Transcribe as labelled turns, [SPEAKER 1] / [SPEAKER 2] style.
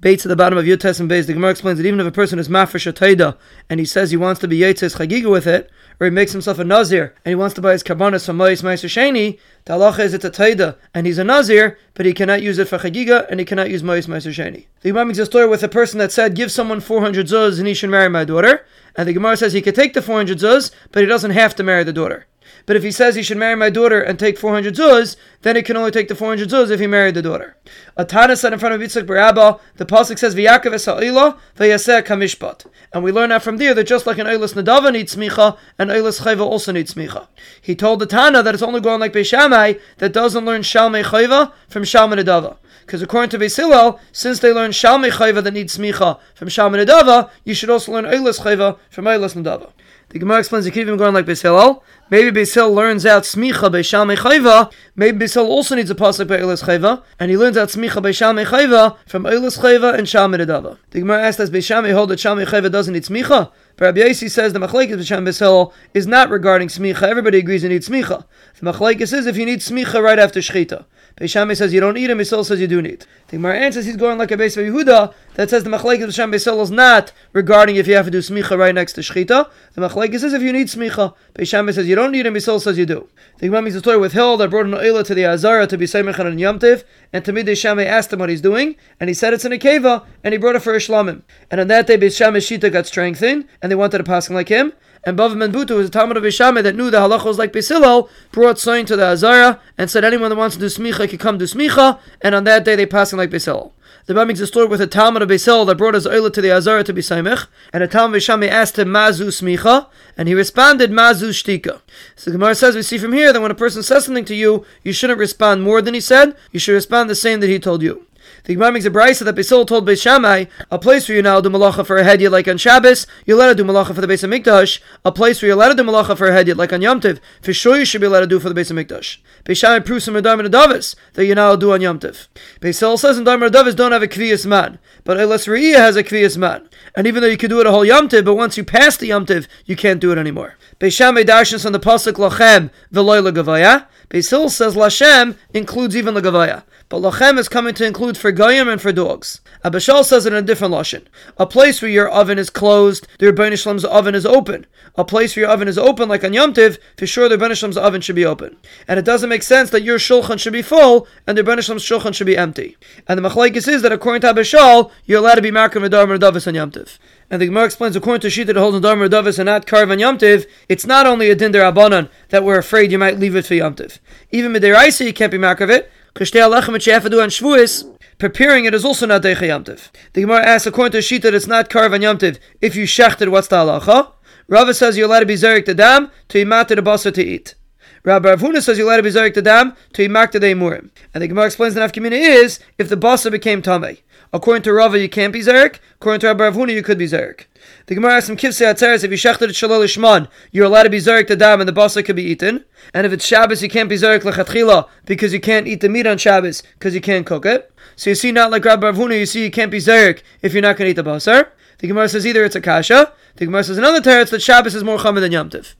[SPEAKER 1] Bates at the bottom of Yutes and Bates, the Gemara explains that even if a person is mafresh a and he says he wants to be Yetzes Chagiga with it, or he makes himself a Nazir and he wants to buy his Karbanas from Mois Meiser Sheni, the halacha is it's a taida and he's a Nazir, but he cannot use it for Chagiga and he cannot use Mois Meiser Sheni. The Gemara makes a story with a person that said, Give someone 400 zuz and he should marry my daughter. And the Gemara says he could take the 400 zuz, but he doesn't have to marry the daughter. But if he says he should marry my daughter and take 400 zuz, then he can only take the 400 zuz if he married the daughter. A Tana said in front of Yitzchak bar Abba, the Pasuk says, V'yakav es ha'ila, v'yaseh kamishpat. And we learn out from there that just like an Eilis Nadava needs smicha, an Eilis Chayva also needs smicha. He told the Tana that it's only going like Beis Shammai that doesn't learn Shalmei Chayva from Shalmei Nadava. Because according to Beis Hillel, since they learn Shalmei Chayva that needs smicha from Shalmei Nadava, you should also learn Eilis Chayva from Eilis Nadava. The Gemara explains you keep even going like Beis Hillel. Maybe Beis learns out smicha by Shalmei Chayva. Maybe Beis also needs a pasuk by Eilis Chayva, and he learns out smicha by Shalmei Chayva from Eilis Chayva and Shalmei Nadava. The Gemara asks, does Beis hold that Shalmei Chayva doesn't need smicha? But Rabbi Yossi says the machlekes b'shem Beis is not regarding smicha. Everybody agrees you need smicha. The machlekes is if you need smicha right after shechita. Beis Shammai says you don't need him. Beis says you do need. The Gemara answers he's going like a Beis Yehuda that says the machlekes b'shem Beis is not regarding if you have to do smicha right next to shechita. The machlekes says if you need smicha. Beis Shammai says you don't need him. Beis says you do. The Gemara makes a story with Hill that brought an oila to the Azara to be Seimechan and Yomtiv, and Tamid Shammai asked him what he's doing, and he said it's in a keva, and he brought it for Ishlamim. And on that day, Beis Shammai Shita got strengthened, and they wanted to pass like him. And Bava ben Buta was a Talmud of Ishame that knew the halacha was like Beis brought sign to the Azara and said anyone that wants to do smicha can come do smicha, and on that day they pass him like Beis The makes a story with a Talmud of Beis that brought his oila to the Azara to be Saimich, and a Talmud of Ishame asked him Mazu smicha, and he responded Mazu shtika. So the Gemara says we see from here that when a person says something to you, you shouldn't respond more than he said, you should respond the same that he told you. The Gemara makes a brisa that Beisol told Beis Shammai, a place where you now do malacha for a hedyot like on Shabbos, you let her do malacha for the Beis Hamikdash. A place where you let her do malacha for a hedyot like on Yom Tiv, for sure you should be allowed to do for the Beis Hamikdash. Beis Shammai proves from Radam and Davis that you now do on Yom Tiv. Beisol says in Dharma Davis don't have a kviyas man, but Elas has a kviyas man. And even though you could do it a whole Yom Tiv, but once you pass the Yom Tiv, you can't do it anymore. Beis Shammai darshans on the pasuk lachem v'loy legavaya. Beis Hill says lashem includes even the Gavaya, But lachem is coming to include for goyim and for dogs. Abba Shaul says it in a different lashon. A place where your oven is closed, the Rebbeinu Shlem's oven is open. A place where your oven is open, like on Yom Tiv, for sure the Rebbeinu Shlem's oven should be open. And it doesn't make sense that your shulchan should be full and the Rebbeinu Shlem's shulchan should be empty. And the machlekes is that according to Abba Shaul, you're allowed to be marked with Dharma Davis on Yom Tiv. And the Gemara explains, according to Shita that holds in Dharma Davis and not Karv and Yomtiv, it's not only a din derabanan that we're afraid you might leave it for Yomtiv. Even Midiraisa, you can't be mark of it, because Alechem and Shefadu and Shvuis, preparing it is also not Deicha Yomtiv. The Gemara asks, according to Shita, that it's not Karv and Yomtiv, if you shechted, what's the halacha? Rava says you're allowed to be Zerik the dam to imata the basa to eat. Rabbi Ravuna says you're allowed to be Zerik the dam to imak the murim. And the Gemara explains the nafkamina is if the basa became tamei. According to Rava, you can't be Zarek. According to Rabbi Ravuna, you could be Zarek. The Gemara asks him, Kivsei Atzeres, if you shechted it Shalol Ishman, you're allowed to be Zarek the dam and the basa could be eaten. And if it's Shabbos, you can't be Zarek Lechatchila because you can't eat the meat on Shabbos because you can't cook it. So you see, not like Rabbi Ravuna, you see you can't be Zarek if you're not going to eat the basar. The Gemara says either it's a kasha. The Gemara says another teretz that Shabbos is more chamer than Yom Tiv.